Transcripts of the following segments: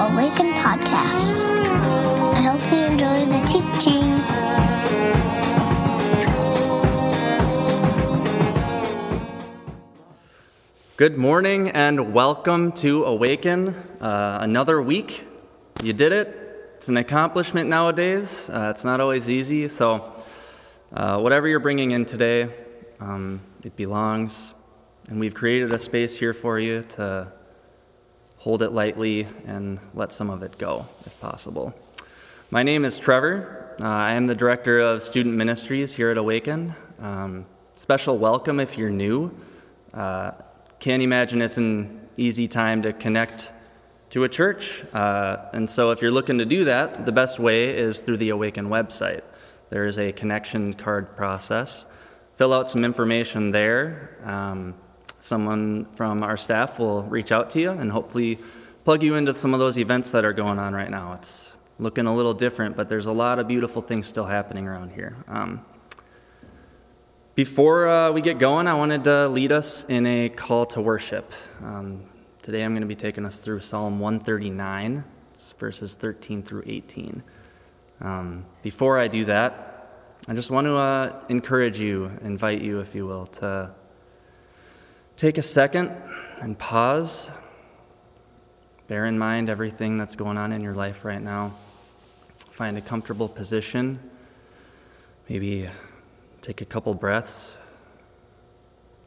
Awaken podcast. I hope you enjoy the teaching. Good morning and welcome to Awaken. Uh, another week. You did it. It's an accomplishment nowadays. Uh, it's not always easy. So, uh, whatever you're bringing in today, um, it belongs. And we've created a space here for you to hold it lightly and let some of it go if possible. My name is Trevor. Uh, I am the Director of Student Ministries here at Awaken. Um, special welcome if you're new. Uh, can't imagine it's an easy time to connect to a church. Uh, and so, if you're looking to do that, the best way is through the Awaken website. There is a connection card process. Fill out some information there. Um, someone from our staff will reach out to you and hopefully plug you into some of those events that are going on right now. It's looking a little different, but there's a lot of beautiful things still happening around here. Um, before uh, we get going, I wanted to lead us in a call to worship. Um, today I'm going to be taking us through Psalm 139, verses 13 through 18. Um, before I do that, I just want to uh, encourage you, invite you, if you will, to take a second and pause. Bear in mind everything that's going on in your life right now. Find a comfortable position. Maybe Take a couple breaths.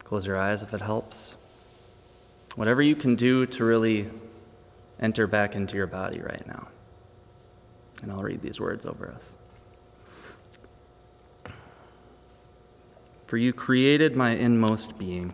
Close your eyes if it helps. Whatever you can do to really enter back into your body right now. And I'll read these words over us. For you created my inmost being.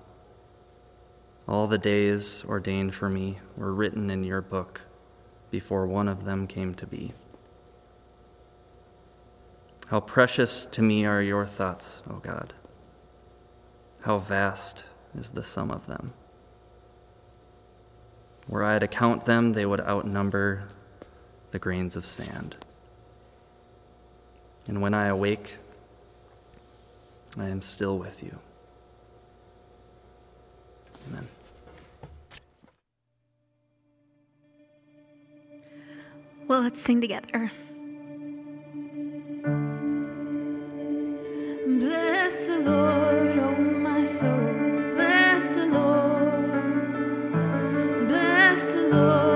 All the days ordained for me were written in your book before one of them came to be. How precious to me are your thoughts, O God. How vast is the sum of them. Were I to count them, they would outnumber the grains of sand. And when I awake, I am still with you. Amen. Well, let's sing together. Bless the Lord, oh my soul. Bless the Lord. Bless the Lord,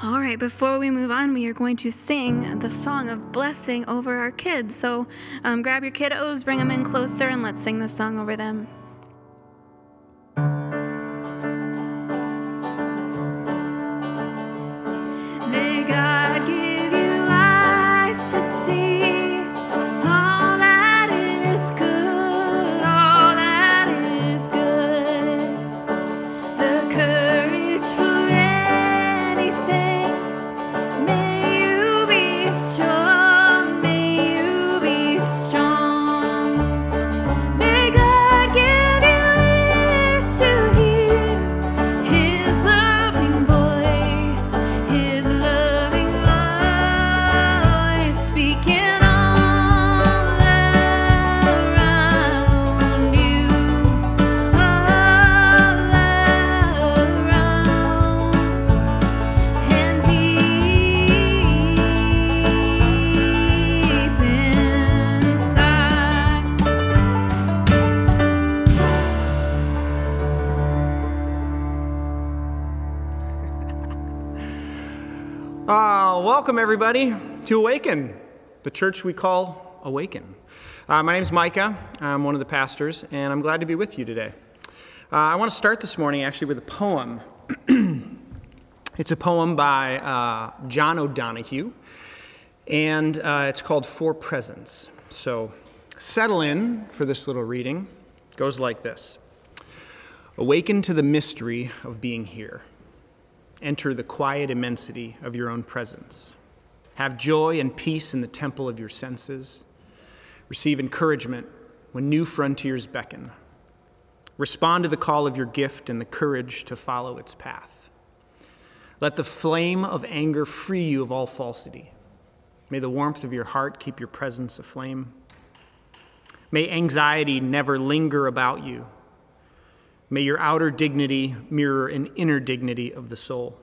All right, before we move on, we are going to sing the song of blessing over our kids. So um, grab your kiddos, bring them in closer, and let's sing the song over them. Everybody, to Awaken, the church we call Awaken. Uh, my name is Micah. I'm one of the pastors, and I'm glad to be with you today. Uh, I want to start this morning actually with a poem. it's a poem by uh, John O'Donohue, and uh, it's called For Presence. So settle in for this little reading. It goes like this Awaken to the mystery of being here. Enter the quiet immensity of your own presence. Have joy and peace in the temple of your senses. Receive encouragement when new frontiers beckon. Respond to the call of your gift and the courage to follow its path. Let the flame of anger free you of all falsity. May the warmth of your heart keep your presence aflame. May anxiety never linger about you. May your outer dignity mirror an inner dignity of the soul.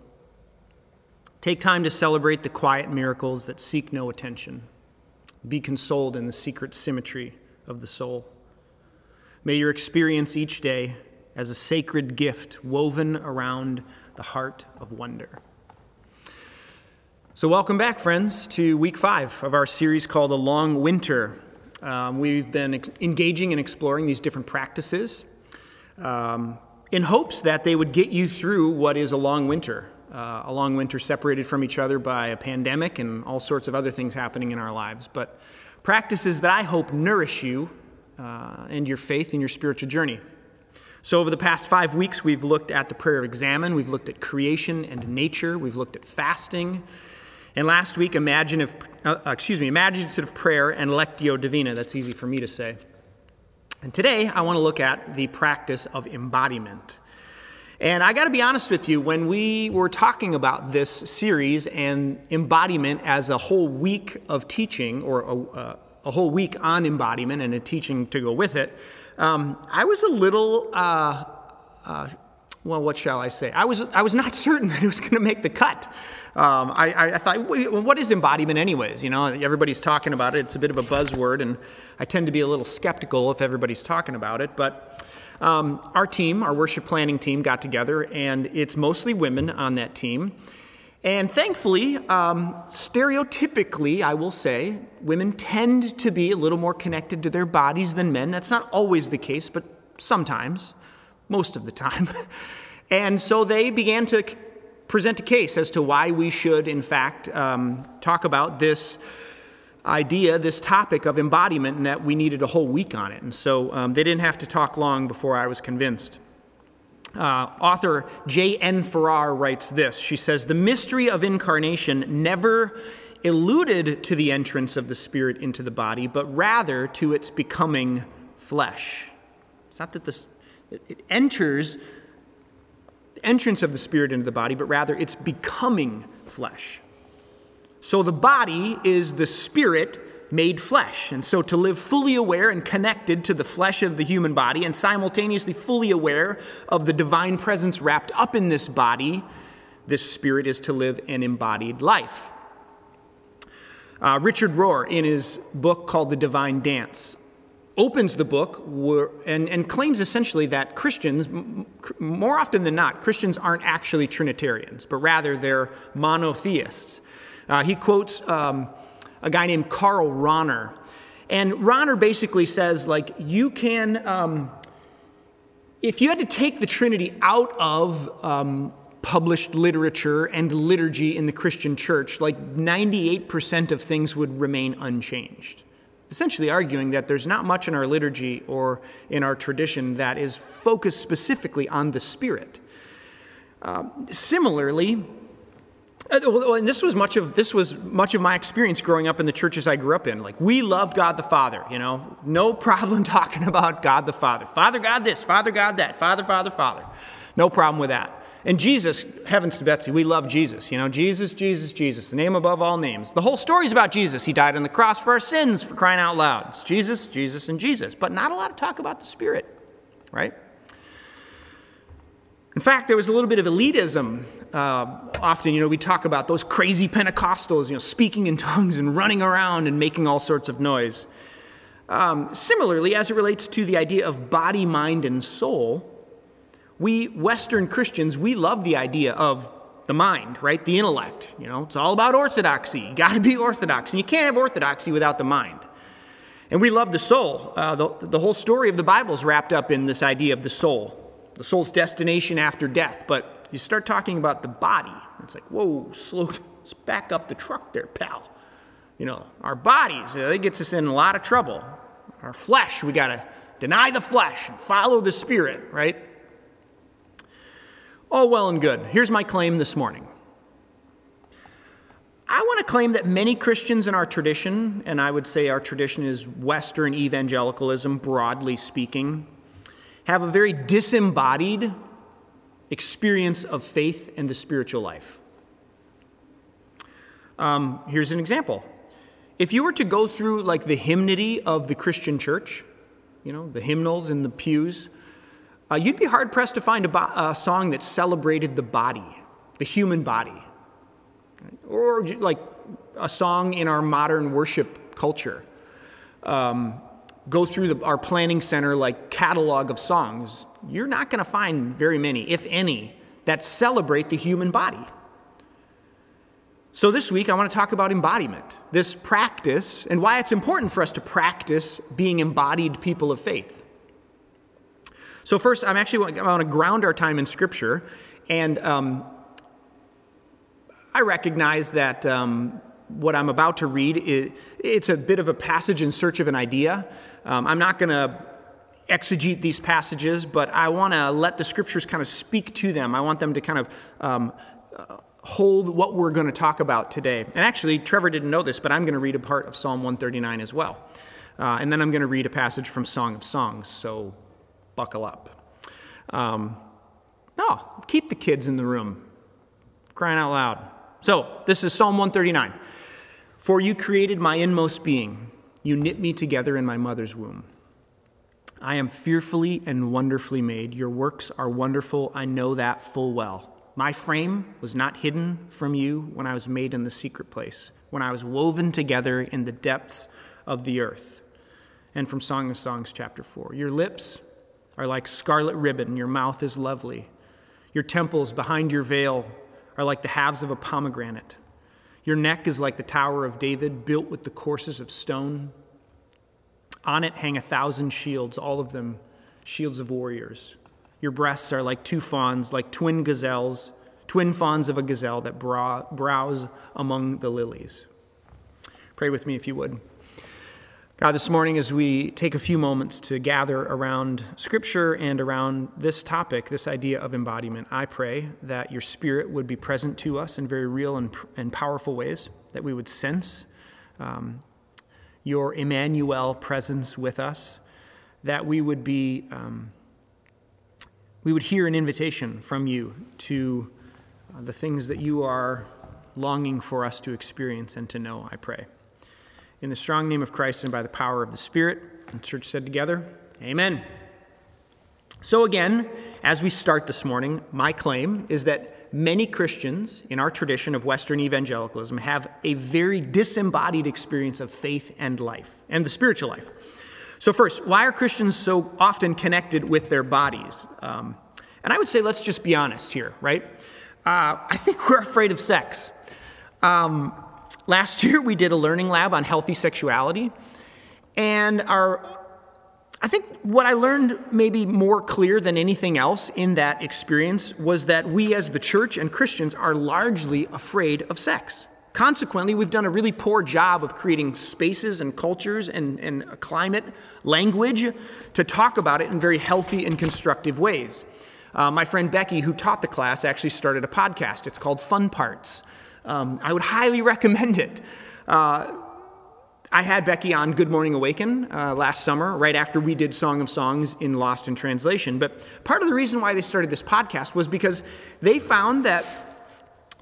Take time to celebrate the quiet miracles that seek no attention. Be consoled in the secret symmetry of the soul. May your experience each day as a sacred gift woven around the heart of wonder. So, welcome back, friends, to week five of our series called A Long Winter. Um, we've been ex- engaging and exploring these different practices um, in hopes that they would get you through what is a long winter. Uh, a long winter separated from each other by a pandemic and all sorts of other things happening in our lives. But practices that I hope nourish you uh, and your faith and your spiritual journey. So, over the past five weeks, we've looked at the prayer of examen, we've looked at creation and nature, we've looked at fasting, and last week, imaginative, uh, excuse me, imaginative prayer and lectio divina. That's easy for me to say. And today, I want to look at the practice of embodiment. And I got to be honest with you, when we were talking about this series and embodiment as a whole week of teaching, or a, uh, a whole week on embodiment and a teaching to go with it, um, I was a little, uh, uh, well, what shall I say? I was, I was not certain that it was going to make the cut. Um, I, I, I thought, what is embodiment, anyways? You know, everybody's talking about it. It's a bit of a buzzword, and I tend to be a little skeptical if everybody's talking about it. But um, our team, our worship planning team, got together, and it's mostly women on that team. And thankfully, um, stereotypically, I will say, women tend to be a little more connected to their bodies than men. That's not always the case, but sometimes, most of the time. and so they began to present a case as to why we should, in fact, um, talk about this idea, this topic of embodiment, and that we needed a whole week on it. And so um, they didn't have to talk long before I was convinced. Uh, author J.N. Farrar writes this. She says, The mystery of incarnation never alluded to the entrance of the Spirit into the body, but rather to its becoming flesh. It's not that this, it enters the entrance of the Spirit into the body, but rather it's becoming flesh. So the body is the spirit made flesh. And so to live fully aware and connected to the flesh of the human body and simultaneously fully aware of the divine presence wrapped up in this body, this spirit is to live an embodied life. Uh, Richard Rohr, in his book called The Divine Dance, opens the book and, and claims essentially that Christians, more often than not, Christians aren't actually Trinitarians, but rather they're monotheists. Uh, he quotes um, a guy named Karl Rahner. And Rahner basically says, like, you can, um, if you had to take the Trinity out of um, published literature and liturgy in the Christian church, like 98% of things would remain unchanged essentially arguing that there's not much in our liturgy or in our tradition that is focused specifically on the Spirit. Uh, similarly, Uh, and this was much of this was much of my experience growing up in the churches I grew up in. Like we loved God the Father, you know, no problem talking about God the Father. Father God this, Father God that, Father, Father, Father. No problem with that. And Jesus, heavens to Betsy, we love Jesus. You know, Jesus, Jesus, Jesus, the name above all names. The whole story is about Jesus. He died on the cross for our sins, for crying out loud. It's Jesus, Jesus, and Jesus. But not a lot of talk about the Spirit, right? In fact, there was a little bit of elitism. Uh, often, you know, we talk about those crazy Pentecostals, you know, speaking in tongues and running around and making all sorts of noise. Um, similarly, as it relates to the idea of body, mind, and soul, we Western Christians, we love the idea of the mind, right? The intellect. You know, it's all about orthodoxy. You got to be orthodox. And you can't have orthodoxy without the mind. And we love the soul. Uh, the, the whole story of the Bible is wrapped up in this idea of the soul, the soul's destination after death. But you start talking about the body, it's like, whoa, slow, let's back up the truck there, pal. You know, our bodies, uh, that gets us in a lot of trouble. Our flesh, we got to deny the flesh and follow the spirit, right? All well and good. Here's my claim this morning. I want to claim that many Christians in our tradition, and I would say our tradition is Western evangelicalism, broadly speaking, have a very disembodied experience of faith and the spiritual life. Um, here's an example. If you were to go through like the hymnody of the Christian church, you know, the hymnals in the pews, uh, you'd be hard pressed to find a, bo- a, song that celebrated the body, the human body, or like a song in our modern worship culture. Um, go through the, our planning center like catalog of songs. You're not going to find very many, if any, that celebrate the human body. So, this week, I want to talk about embodiment, this practice, and why it's important for us to practice being embodied people of faith. So, first, I'm actually I want to ground our time in Scripture. And um, I recognize that um, what I'm about to read, is, it's a bit of a passage in search of an idea. Um, I'm not going to exegete these passages, but I want to let the Scriptures kind of speak to them. I want them to kind of um, hold what we're going to talk about today. And actually, Trevor didn't know this, but I'm going to read a part of Psalm 139 as well. Uh, and then I'm going to read a passage from Song of Songs. So buckle up. Um, no, keep the kids in the room. Crying out loud. So, this is Psalm 139. For you created my inmost being, you knit me together in my mother's womb. I am fearfully and wonderfully made. Your works are wonderful. I know that full well. My frame was not hidden from you when I was made in the secret place, when I was woven together in the depths of the earth. And from Song of Songs, chapter 4. Your lips are like scarlet ribbon, your mouth is lovely. Your temples behind your veil are like the halves of a pomegranate. Your neck is like the Tower of David, built with the courses of stone. On it hang a thousand shields, all of them shields of warriors. Your breasts are like two fawns, like twin gazelles, twin fawns of a gazelle that browse among the lilies. Pray with me if you would. God, this morning, as we take a few moments to gather around Scripture and around this topic, this idea of embodiment, I pray that your Spirit would be present to us in very real and, and powerful ways, that we would sense um, your Emmanuel presence with us, that we would be, um, we would hear an invitation from you to uh, the things that you are longing for us to experience and to know, I pray. In the strong name of Christ and by the power of the Spirit, and church said together, Amen. So, again, as we start this morning, my claim is that many Christians in our tradition of Western evangelicalism have a very disembodied experience of faith and life, and the spiritual life. So, first, why are Christians so often connected with their bodies? Um, and I would say, let's just be honest here, right? Uh, I think we're afraid of sex. Um, last year, we did a learning lab on healthy sexuality, and our I think what I learned maybe more clear than anything else in that experience was that we as the church and Christians are largely afraid of sex. Consequently, we've done a really poor job of creating spaces and cultures and, and climate, language to talk about it in very healthy and constructive ways. Uh, my friend Becky, who taught the class, actually started a podcast. It's called Fun Parts. Um, I would highly recommend it. Uh, I had Becky on Good Morning Awaken uh, last summer, right after we did Song of Songs in Lost in Translation. But part of the reason why they started this podcast was because they found that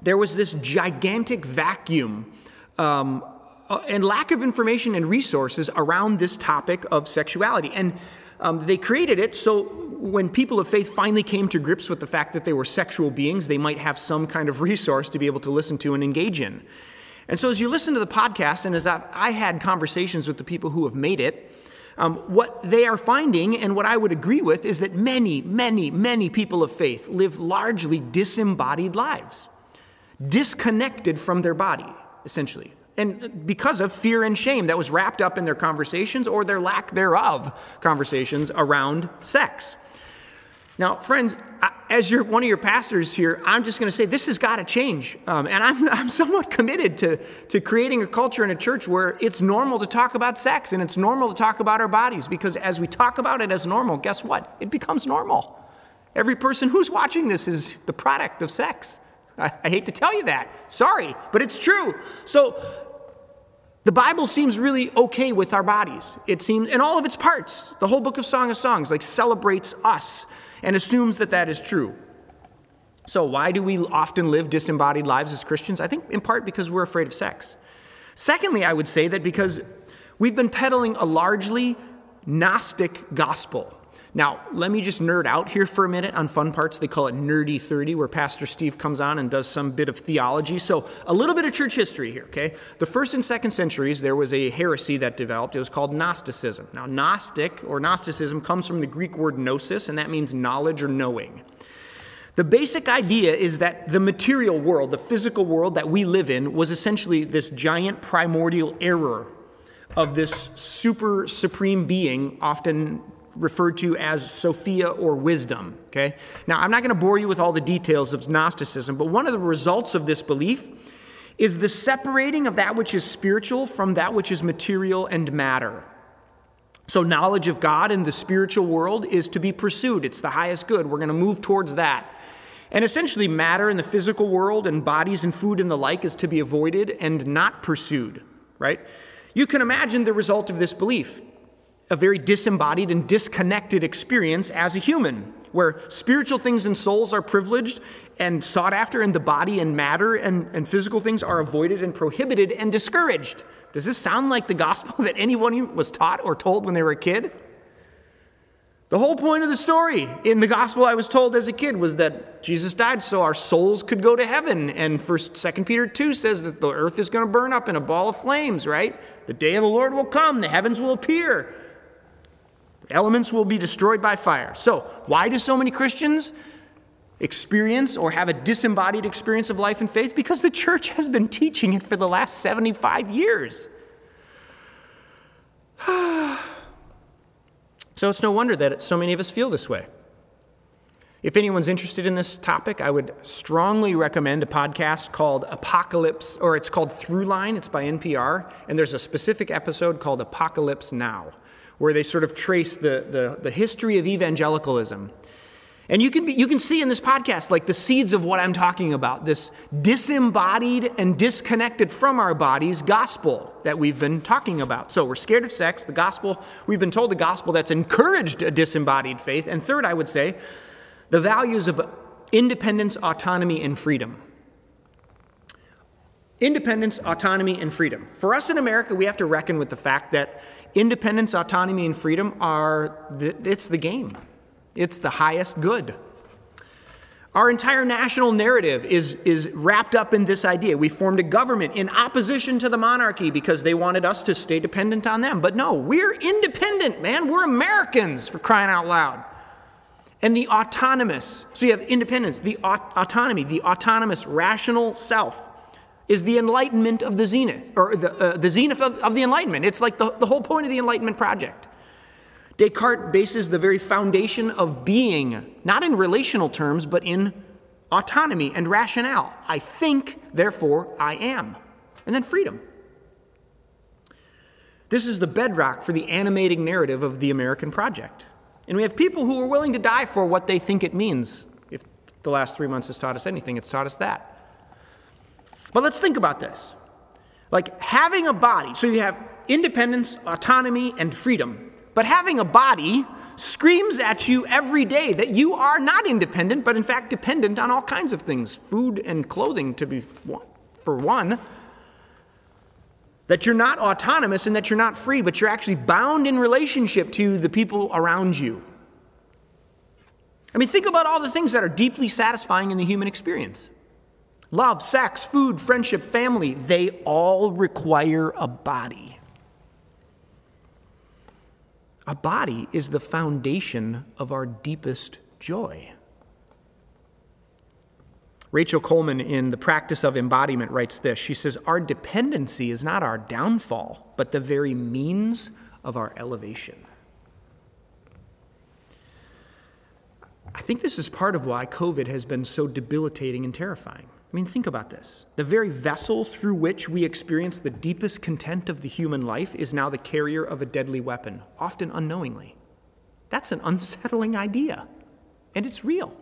there was this gigantic vacuum um, uh, and lack of information and resources around this topic of sexuality. And um, they created it so when people of faith finally came to grips with the fact that they were sexual beings, they might have some kind of resource to be able to listen to and engage in. And so, as you listen to the podcast, and as I had conversations with the people who have made it, um, what they are finding, and what I would agree with, is that many, many, many people of faith live largely disembodied lives, disconnected from their body, essentially. And because of fear and shame that was wrapped up in their conversations or their lack thereof conversations around sex. Now, friends, as you're one of your pastors here, I'm just going to say this has got to change. Um, and I'm, I'm somewhat committed to, to creating a culture in a church where it's normal to talk about sex and it's normal to talk about our bodies because as we talk about it as normal, guess what? It becomes normal. Every person who's watching this is the product of sex. I, I hate to tell you that. Sorry, but it's true. So the Bible seems really okay with our bodies. It seems, in all of its parts, the whole book of Song of Songs like celebrates us and assumes that that is true. So, why do we often live disembodied lives as Christians? I think in part because we're afraid of sex. Secondly, I would say that because we've been peddling a largely Gnostic gospel. Now, let me just nerd out here for a minute on fun parts. They call it Nerdy 30, where Pastor Steve comes on and does some bit of theology. So, a little bit of church history here, okay? The first and second centuries, there was a heresy that developed. It was called Gnosticism. Now, Gnostic or Gnosticism comes from the Greek word gnosis, and that means knowledge or knowing. The basic idea is that the material world, the physical world that we live in, was essentially this giant primordial error of this super supreme being, often referred to as Sophia or wisdom. Okay? Now, I'm not going to bore you with all the details of Gnosticism, but one of the results of this belief is the separating of that which is spiritual from that which is material and matter. So, knowledge of God in the spiritual world is to be pursued. It's the highest good. We're going to move towards that. And essentially, matter in the physical world and bodies and food and the like is to be avoided and not pursued, right? You can imagine the result of this belief a very disembodied and disconnected experience as a human, where spiritual things and souls are privileged and sought after, and the body and matter and, and physical things are avoided and prohibited and discouraged. Does this sound like the gospel that anyone was taught or told when they were a kid? The whole point of the story in the gospel I was told as a kid was that Jesus died so our souls could go to heaven. And first Second Peter 2 says that the earth is going to burn up in a ball of flames, right? The day of the Lord will come, the heavens will appear. Elements will be destroyed by fire. So, why do so many Christians experience or have a disembodied experience of life and faith? Because the church has been teaching it for the last 75 years. so, it's no wonder that so many of us feel this way. If anyone's interested in this topic, I would strongly recommend a podcast called Apocalypse, or it's called Throughline. It's by NPR, and there's a specific episode called Apocalypse Now where they sort of trace the, the, the history of evangelicalism. And you can, be, you can see in this podcast, like the seeds of what I'm talking about this disembodied and disconnected from our bodies gospel that we've been talking about. So we're scared of sex, the gospel, we've been told the gospel that's encouraged a disembodied faith. And third, I would say, the values of independence, autonomy, and freedom. independence, autonomy, and freedom. For us in America, we have to reckon with the fact that independence, autonomy, and freedom are, it's the game. It's the highest good. Our entire national narrative is, is wrapped up in this idea. We formed a government in opposition to the monarchy because they wanted us to stay dependent on them. But no, we're independent, man. We're Americans for crying out loud. And the autonomous, so you have independence, the aut- autonomy, the autonomous rational self is the enlightenment of the zenith, or the, uh, the zenith of, of, the enlightenment. It's like the, the whole point of the Enlightenment project. Descartes bases the very foundation of being, not in relational terms, but in autonomy and rationale. I think, therefore I am. And then freedom. This is the bedrock for the animating narrative of the American project. And we have people who are willing to die for what they think it means. If the last three months has taught us anything, it's taught us that. But let's think about this. Like having a body, so you have independence, autonomy, and freedom. But having a body screams at you every day that you are not independent, but in fact dependent on all kinds of things food and clothing, to be for one. That you're not autonomous and that you're not free, but you're actually bound in relationship to the people around you. I mean, think about all the things that are deeply satisfying in the human experience love, sex, food, friendship, family, they all require a body. A body is the foundation of our deepest joy. Rachel Coleman, in The Practice of Embodiment, writes this She says, Our dependency is not our downfall, but the very means of our elevation. I think this is part of why COVID has been so debilitating and terrifying. I mean, think about this. The very vessel through which we experience the deepest content of the human life is now the carrier of a deadly weapon, often unknowingly. That's an unsettling idea, and it's real.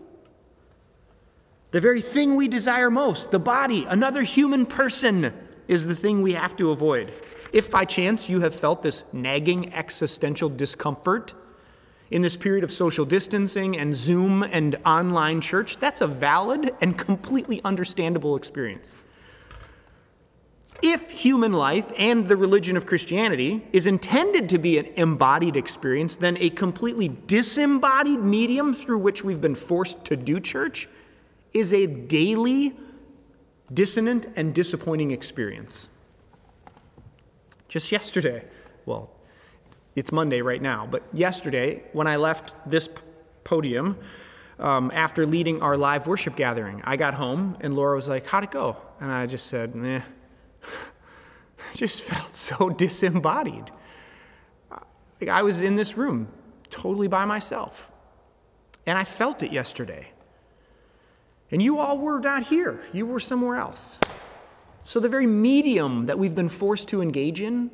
The very thing we desire most, the body, another human person, is the thing we have to avoid. If by chance you have felt this nagging existential discomfort, in this period of social distancing and Zoom and online church, that's a valid and completely understandable experience. If human life and the religion of Christianity is intended to be an embodied experience, then a completely disembodied medium through which we've been forced to do church is a daily, dissonant, and disappointing experience. Just yesterday, well, it's Monday right now, but yesterday, when I left this podium, um, after leading our live worship gathering, I got home and Laura was like, How'd it go? And I just said, Meh. I just felt so disembodied. Like I was in this room totally by myself. And I felt it yesterday. And you all were not here, you were somewhere else. So, the very medium that we've been forced to engage in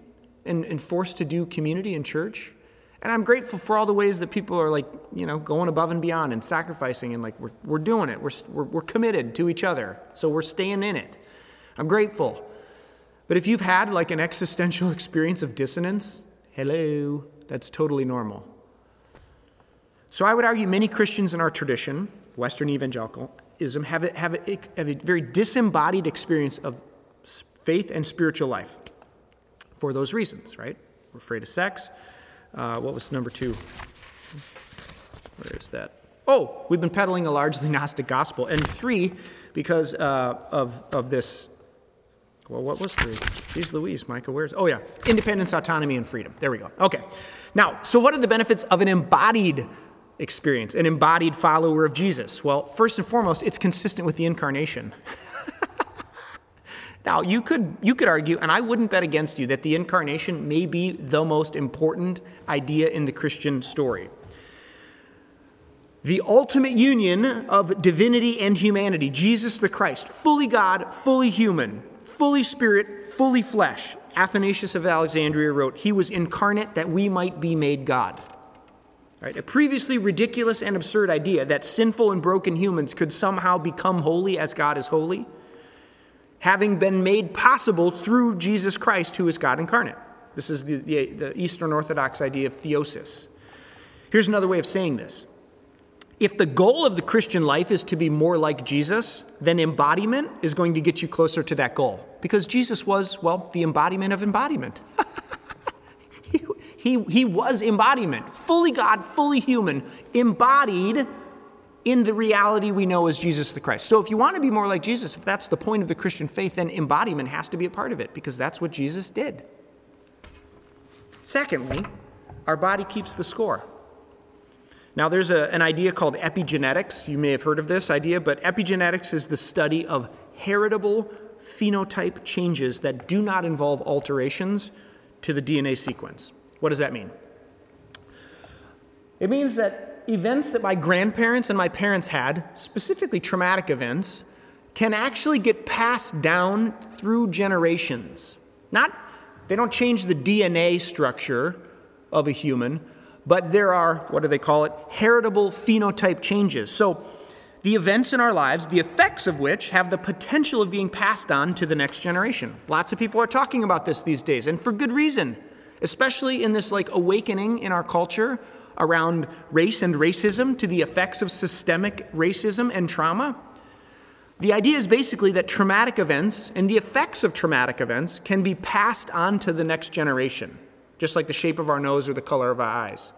and, and forced to do community and church. And I'm grateful for all the ways that people are like, you know, going above and beyond and sacrificing and like, we're, we're doing it. We're, we're, we're committed to each other. So we're staying in it. I'm grateful. But if you've had like an existential experience of dissonance, hello, that's totally normal. So I would argue many Christians in our tradition, Western evangelicalism, have a, have a, have a very disembodied experience of faith and spiritual life for those reasons, right? We're afraid of sex. Uh, what was number two? Where is that? Oh, we've been peddling a largely Gnostic gospel. And three, because uh, of, of this. Well, what was three? Jeez Louise, Micah, where's. Oh, yeah. Independence, autonomy, and freedom. There we go. Okay. Now, so what are the benefits of an embodied experience, an embodied follower of Jesus? Well, first and foremost, it's consistent with the incarnation. Now, you could, you could argue, and I wouldn't bet against you, that the incarnation may be the most important idea in the Christian story. The ultimate union of divinity and humanity, Jesus the Christ, fully God, fully human, fully spirit, fully flesh. Athanasius of Alexandria wrote, He was incarnate that we might be made God. Right? A previously ridiculous and absurd idea that sinful and broken humans could somehow become holy as God is holy having been made possible through Jesus Christ, who is God incarnate. This is the, the, the, Eastern Orthodox idea of theosis. Here's another way of saying this If the goal of the Christian life is to be more like Jesus, then embodiment is going to get you closer to that goal. Because Jesus was, well, the embodiment of embodiment. he, he, he was embodiment, fully God, fully human, embodied in the reality we know as Jesus the Christ. So if you want to be more like Jesus, if that's the point of the Christian faith, then embodiment has to be a part of it because that's what Jesus did. Secondly, our body keeps the score. Now, there's a, an idea called epigenetics. You may have heard of this idea, but epigenetics is the study of heritable phenotype changes that do not involve alterations to the DNA sequence. What does that mean? It means that events that my grandparents and my parents had, specifically traumatic events, can actually get passed down through generations. Not, they don't change the DNA structure of a human, but there are, what do they call it, heritable phenotype changes. So the events in our lives, the effects of which have the potential of being passed on to the next generation. Lots of people are talking about this these days, and for good reason, especially in this like awakening in our culture around race and racism to the effects of systemic racism and trauma. The idea is basically that traumatic events and the effects of traumatic events can be passed on to the next generation, just like the shape of our nose or the color of our eyes.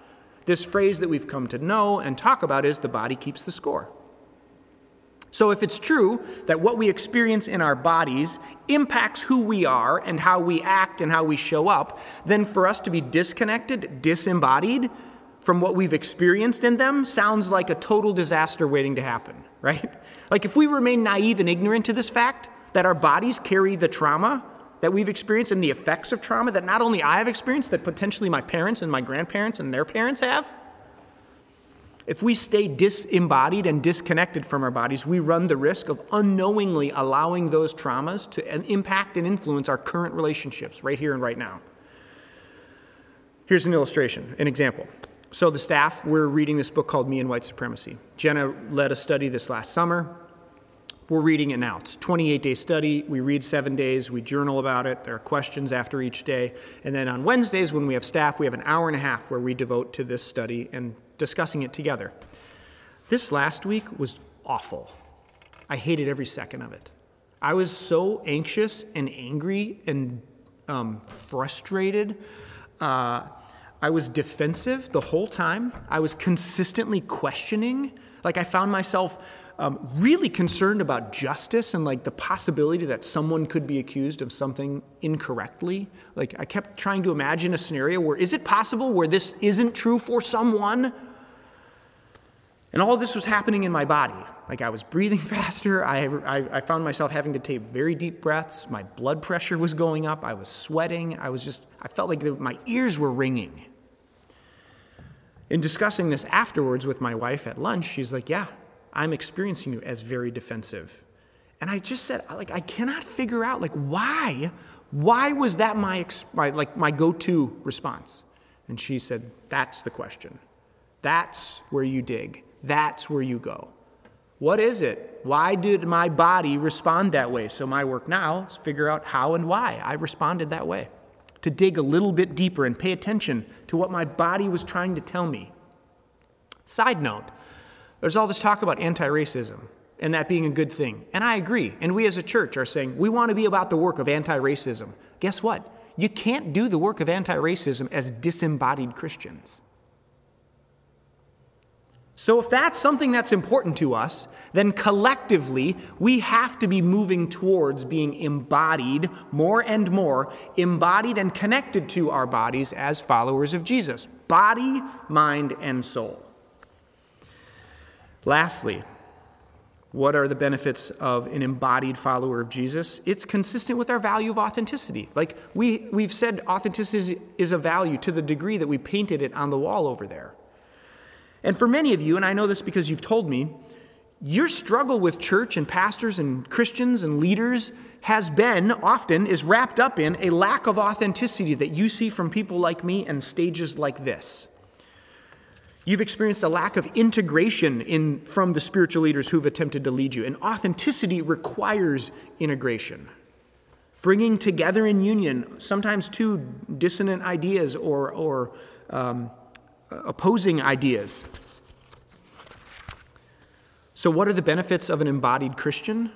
This phrase that we've come to know and talk about is the body keeps the score. So, if it's true that what we experience in our bodies impacts who we are and how we act and how we show up, then for us to be disconnected, disembodied from what we've experienced in them sounds like a total disaster waiting to happen, right? Like if we remain naive and ignorant to this fact that our bodies carry the trauma that we've experienced and the effects of trauma that not only I have experienced, that potentially my parents and my grandparents and their parents have. If we stay disembodied and disconnected from our bodies, we run the risk of unknowingly allowing those traumas to impact and influence our current relationships right here and right now. Here's an illustration, an example. So, the staff, we're reading this book called Me and White Supremacy. Jenna led a study this last summer. We're reading it now. It's a 28 day study. We read seven days. We journal about it. There are questions after each day. And then on Wednesdays, when we have staff, we have an hour and a half where we devote to this study and discussing it together. This last week was awful. I hated every second of it. I was so anxious and angry and um, frustrated. Uh, I was defensive the whole time. I was consistently questioning. Like, I found myself um, really concerned about justice and like the possibility that someone could be accused of something incorrectly. Like I kept trying to imagine a scenario where is it possible where this isn't true for someone? And all this was happening in my body. Like I was breathing faster. I, I, I, found myself having to take very deep breaths. My blood pressure was going up. I was sweating. I was just, I felt like the, my ears were ringing. In discussing this afterwards with my wife at lunch, she's like, Yeah, I'm experiencing you as very defensive. And I just said, like, I cannot figure out, like, why? Why was that my, my like, my go-to response? And she said, that's the question. That's where you dig. That's where you go. What is it? Why did my body respond that way? So my work now is figure out how and why I responded that way. To dig a little bit deeper and pay attention to what my body was trying to tell me. Side note, there's all this talk about anti racism and that being a good thing. And I agree. And we as a church are saying we want to be about the work of anti racism. Guess what? You can't do the work of anti racism as disembodied Christians. So, if that's something that's important to us, then collectively we have to be moving towards being embodied more and more, embodied and connected to our bodies as followers of Jesus body, mind, and soul. Lastly, what are the benefits of an embodied follower of Jesus? It's consistent with our value of authenticity. Like we, we've said, authenticity is a value to the degree that we painted it on the wall over there. And for many of you, and I know this because you've told me, your struggle with church and pastors and Christians and leaders has been, often, is wrapped up in a lack of authenticity that you see from people like me and stages like this. You've experienced a lack of integration in, from the spiritual leaders who've attempted to lead you. And authenticity requires integration. Bringing together in union sometimes two dissonant ideas or, or um, opposing ideas. So, what are the benefits of an embodied Christian?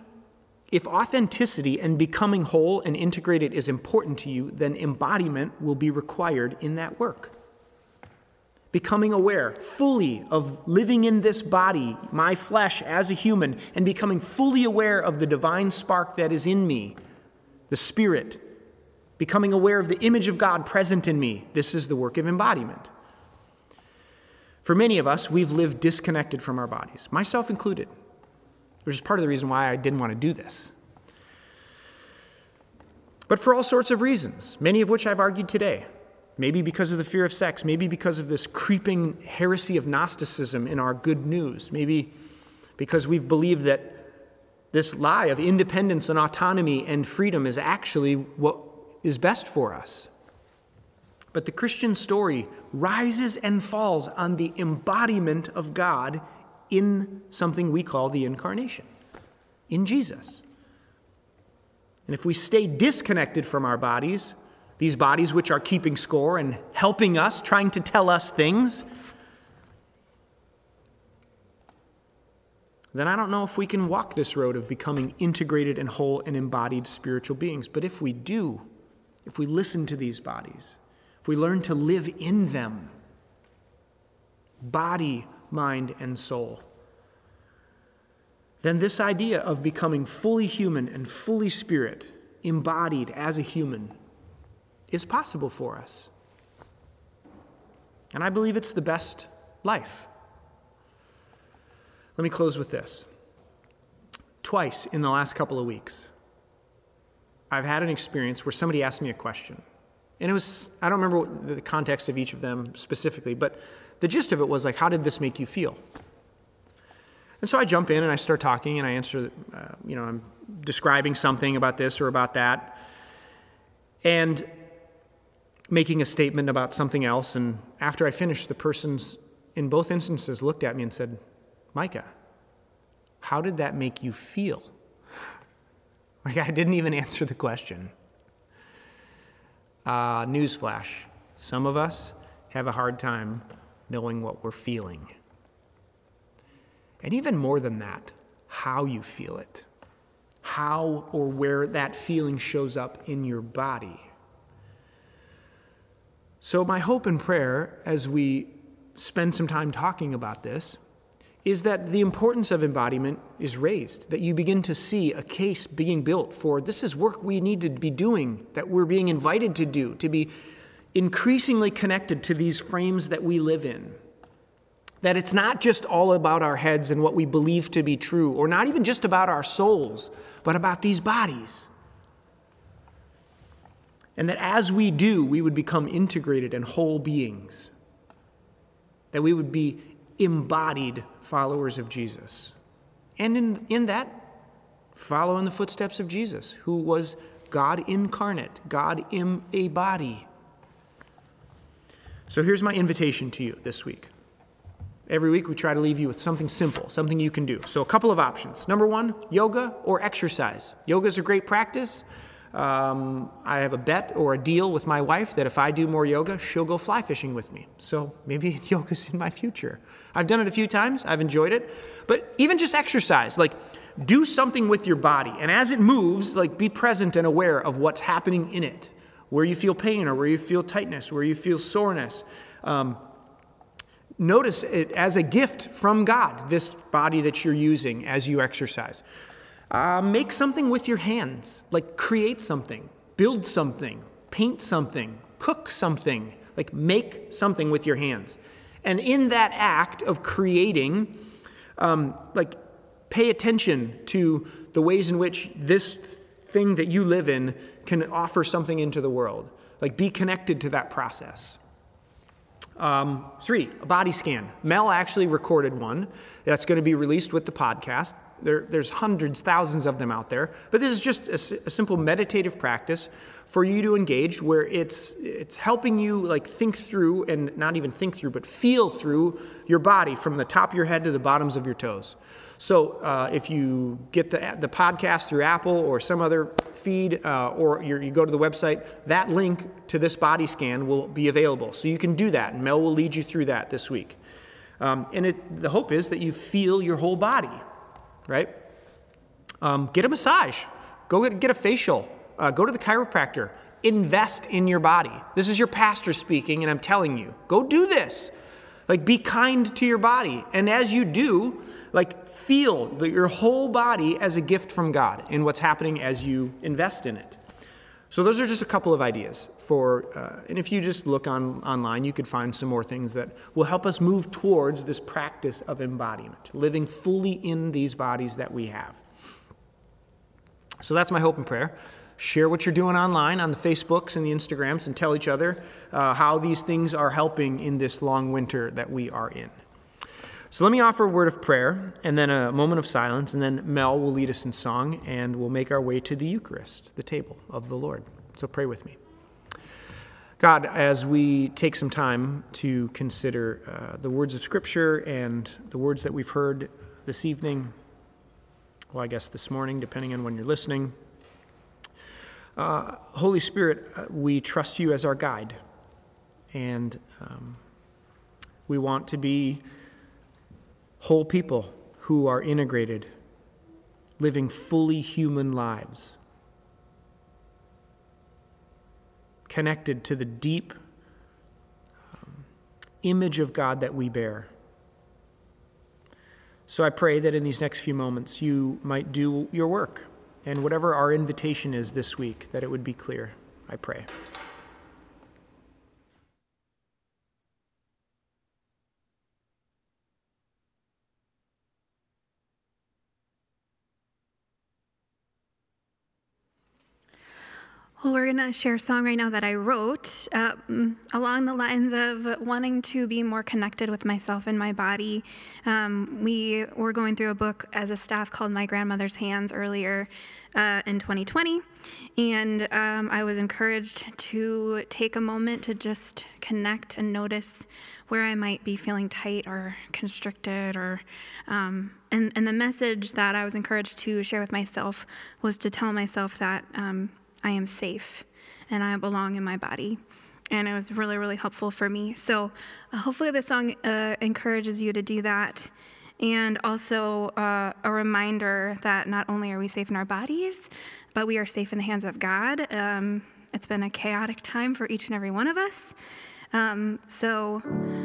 If authenticity and becoming whole and integrated is important to you, then embodiment will be required in that work. Becoming aware fully of living in this body, my flesh as a human, and becoming fully aware of the divine spark that is in me, the Spirit. Becoming aware of the image of God present in me. This is the work of embodiment. For many of us, we've lived disconnected from our bodies, myself included which is part of the reason why I didn't want to do this. But for all sorts of reasons, many of which I've argued today. Maybe because of the fear of sex, maybe because of this creeping heresy of Gnosticism in our good news, maybe because we've believed that this lie of independence and autonomy and freedom is actually what is best for us. But the Christian story rises and falls on the embodiment of God in something we call the incarnation, in Jesus. And if we stay disconnected from our bodies, these bodies which are keeping score and helping us, trying to tell us things, then I don't know if we can walk this road of becoming integrated and whole and embodied spiritual beings. But if we do, if we listen to these bodies, if we learn to live in them, body, mind, and soul, then this idea of becoming fully human and fully spirit, embodied as a human, is possible for us. And I believe it's the best life. Let me close with this. Twice in the last couple of weeks, I've had an experience where somebody asked me a question. And it was, I don't remember the context of each of them specifically, but the gist of it was like, how did this make you feel? And so I jump in and I start talking and I answer, uh, you know, I'm describing something about this or about that. And making a statement about something else. And after I finished, the person's, in both instances, looked at me and said, Micah, how did that make you feel? Like I didn't even answer the question. Uh, newsflash some of us have a hard time knowing what we're feeling. And even more than that, how you feel it, how or where that feeling shows up in your body. So, my hope and prayer as we spend some time talking about this is that the importance of embodiment is raised, that you begin to see a case being built for this is work we need to be doing, that we're being invited to do, to be increasingly connected to these frames that we live in. That it's not just all about our heads and what we believe to be true, or not even just about our souls, but about these bodies. And that as we do, we would become integrated and whole beings. That we would be embodied followers of Jesus. And in, in that, follow in the footsteps of Jesus, who was God incarnate, God in a body. So here's my invitation to you this week. Every week, we try to leave you with something simple, something you can do. So, a couple of options. Number one, yoga or exercise. Yoga is a great practice. Um, I have a bet or a deal with my wife that if I do more yoga, she'll go fly fishing with me. So, maybe yoga's in my future. I've done it a few times, I've enjoyed it. But even just exercise, like do something with your body. And as it moves, like be present and aware of what's happening in it, where you feel pain or where you feel tightness, where you feel soreness. Um, Notice it as a gift from God, this body that you're using as you exercise. Uh, make something with your hands, like create something, build something, paint something, cook something, like make something with your hands. And in that act of creating, um, like pay attention to the ways in which this thing that you live in can offer something into the world. Like be connected to that process. Um, three, a body scan. Mel actually recorded one that's going to be released with the podcast. There, there's hundreds, thousands of them out there. But this is just a, a, simple meditative practice for you to engage where it's, it's helping you like think through and not even think through, but feel through your body from the top of your head to the bottoms of your toes. So uh, if you get the, the podcast through Apple or some other feed, uh, or you go to the website, that link to this body scan will be available. So you can do that, and Mel will lead you through that this week. Um, and it, the hope is that you feel your whole body, right? Um, get a massage, go get, get a facial, uh, go to the chiropractor, invest in your body. This is your pastor speaking, and I'm telling you, go do this. Like, be kind to your body. And as you do, like, feel your whole body as a gift from God in what's happening as you invest in it. So those are just a couple of ideas for, uh, and if you just look on online, you could find some more things that will help us move towards this practice of embodiment, living fully in these bodies that we have. So that's my hope and prayer. Share what you're doing online on the Facebooks and the Instagrams, and tell each other uh, how these things are helping in this long winter that we are in. So let me offer a word of prayer and then a moment of silence, and then Mel will lead us in song and we'll make our way to the Eucharist, the table of the Lord. So pray with me. God, as we take some time to consider uh, the words of Scripture and the words that we've heard this evening, well, I guess this morning, depending on when you're listening, uh, Holy Spirit, uh, we trust you as our guide. And um, we want to be whole people who are integrated, living fully human lives, connected to the deep um, image of God that we bear. So I pray that in these next few moments you might do your work, and whatever our invitation is this week, that it would be clear. I pray. Well, we're going to share a song right now that I wrote um, along the lines of wanting to be more connected with myself and my body. Um, we were going through a book as a staff called My Grandmother's Hands earlier uh, in 2020, and um, I was encouraged to take a moment to just connect and notice where I might be feeling tight or constricted or um, and, and the message that I was encouraged to share with myself was to tell myself that um, I am safe and I belong in my body. And it was really, really helpful for me. So uh, hopefully, this song uh, encourages you to do that. And also uh, a reminder that not only are we safe in our bodies, but we are safe in the hands of God. Um, it's been a chaotic time for each and every one of us. Um, so,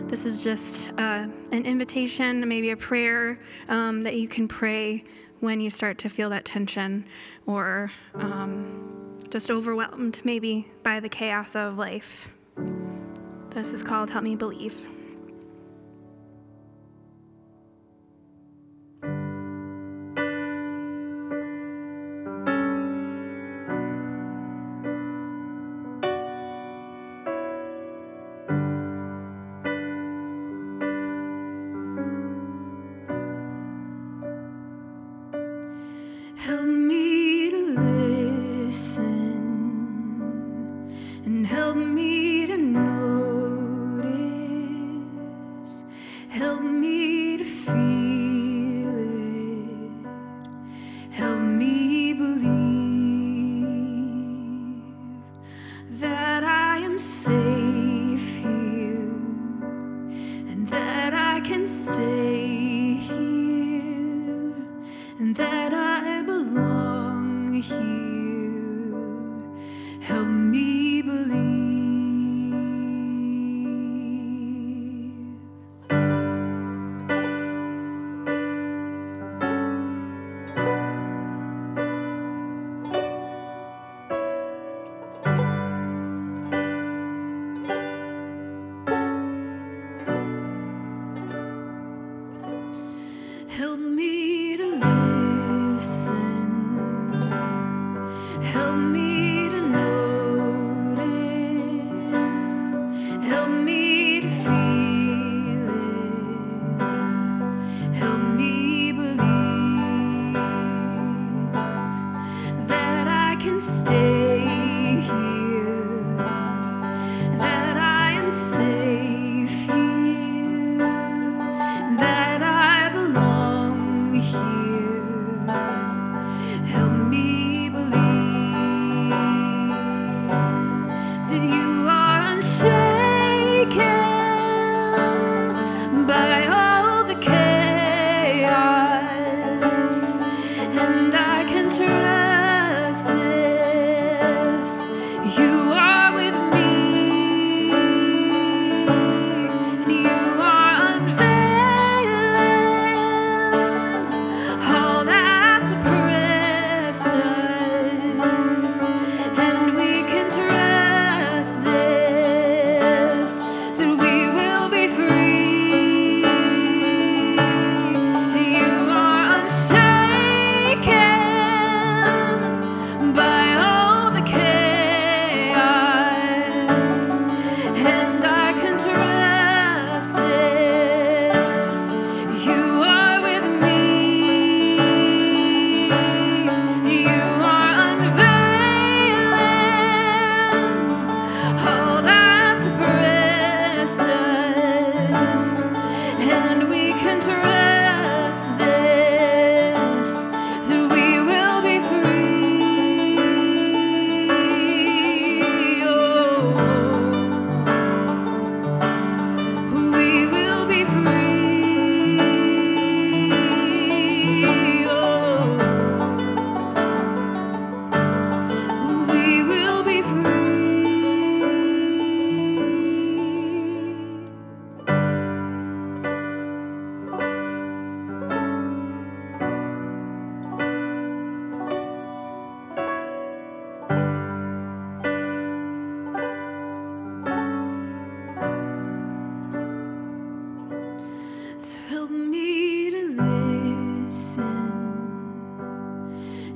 this is just uh, an invitation, maybe a prayer um, that you can pray when you start to feel that tension or um, just overwhelmed maybe by the chaos of life. This is called Help Me Believe.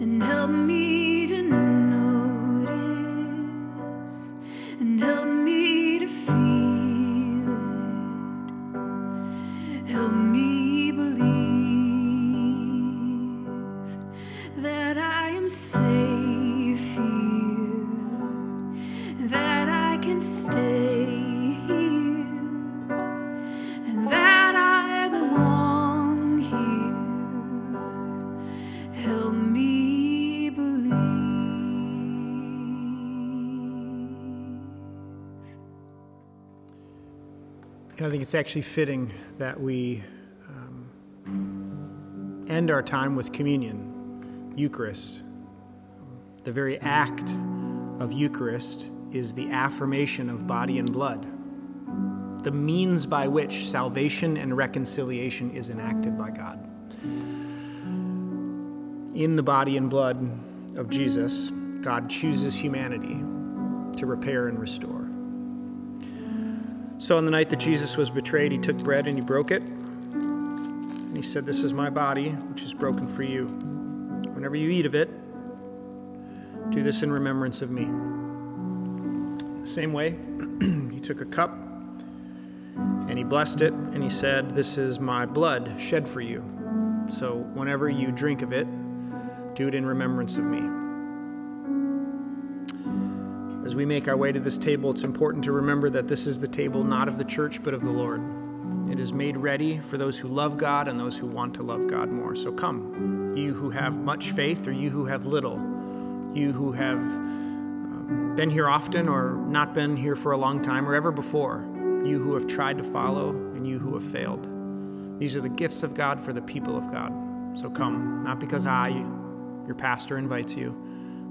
and help me think it's actually fitting that we um, end our time with communion, Eucharist. The very act of Eucharist is the affirmation of body and blood, the means by which salvation and reconciliation is enacted by God. In the body and blood of Jesus, God chooses humanity to repair and restore. So on the night that Jesus was betrayed, he took bread and he broke it. And he said, This is my body, which is broken for you. Whenever you eat of it, do this in remembrance of me. The same way, he took a cup and he blessed it and he said, This is my blood shed for you. So whenever you drink of it, do it in remembrance of me. As we make our way to this table, it's important to remember that this is the table not of the church, but of the Lord. It is made ready for those who love God and those who want to love God more. So come, you who have much faith or you who have little, you who have um, been here often or not been here for a long time or ever before, you who have tried to follow and you who have failed. These are the gifts of God for the people of God. So come, not because I, your pastor, invites you,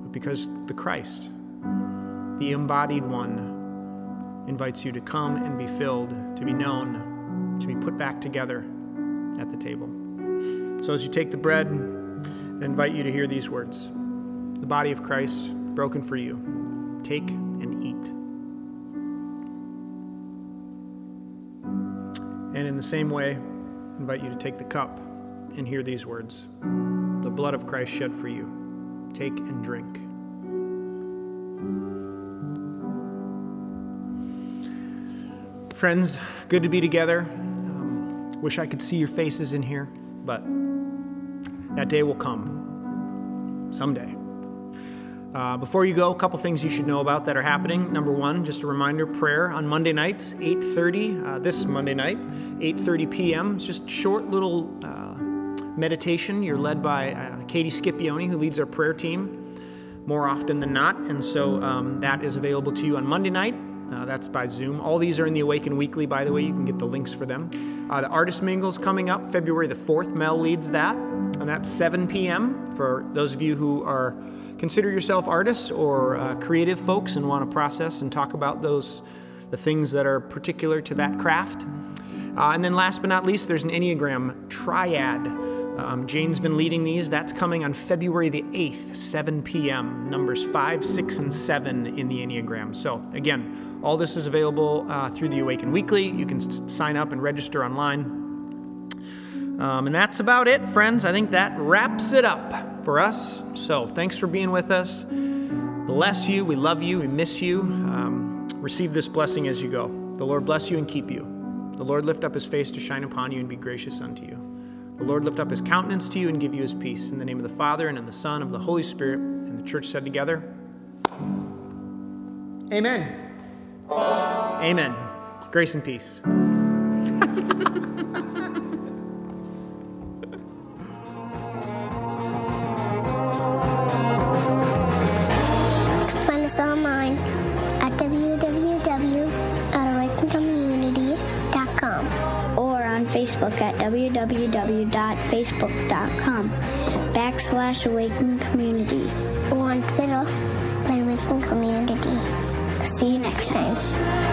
but because the Christ, the embodied one, invites you to come and be filled, to be known, to be put back together at the table. So as you take the bread, I invite you to hear these words The body of Christ, broken for you. Take and eat. And in the same way, I invite you to take the cup and hear these words The blood of Christ shed for you. Take and drink. Friends, good to be together. Um, wish I could see your faces in here, but that day will come someday. Uh, before you go, a couple things you should know about that are happening. Number one, just a reminder: prayer on Monday nights, 8:30. Uh, this Monday night, 8:30 p.m. It's just short little uh, meditation. You're led by uh, Katie Scipione, who leads our prayer team more often than not, and so um, that is available to you on Monday night. Uh, that's by Zoom. All these are in the Awaken Weekly, by the way. You can get the links for them. Uh, the Artist Mingle's coming up February the 4th. Mel leads that, and that's 7 p.m. for those of you who are consider yourself artists or uh, creative folks and want to process and talk about those the things that are particular to that craft. Uh, and then last but not least, there's an Enneagram triad. Um, Jane's been leading these. That's coming on February the 8th, 7 p.m., numbers 5, 6, and 7 in the Enneagram. So, again, all this is available uh, through the Awaken Weekly. You can s- sign up and register online. Um, and that's about it, friends. I think that wraps it up for us. So, thanks for being with us. Bless you. We love you. We miss you. Um, receive this blessing as you go. The Lord bless you and keep you. The Lord lift up his face to shine upon you and be gracious unto you. The Lord lift up his countenance to you and give you his peace. In the name of the Father, and of the Son, and of the Holy Spirit. And the church said together, Amen. Amen. Grace and peace. Find us online at www.awakencommunity.com or on Facebook at www.facebook.com backslash awaken community. or on Twitter at Awaken Community. See you next time.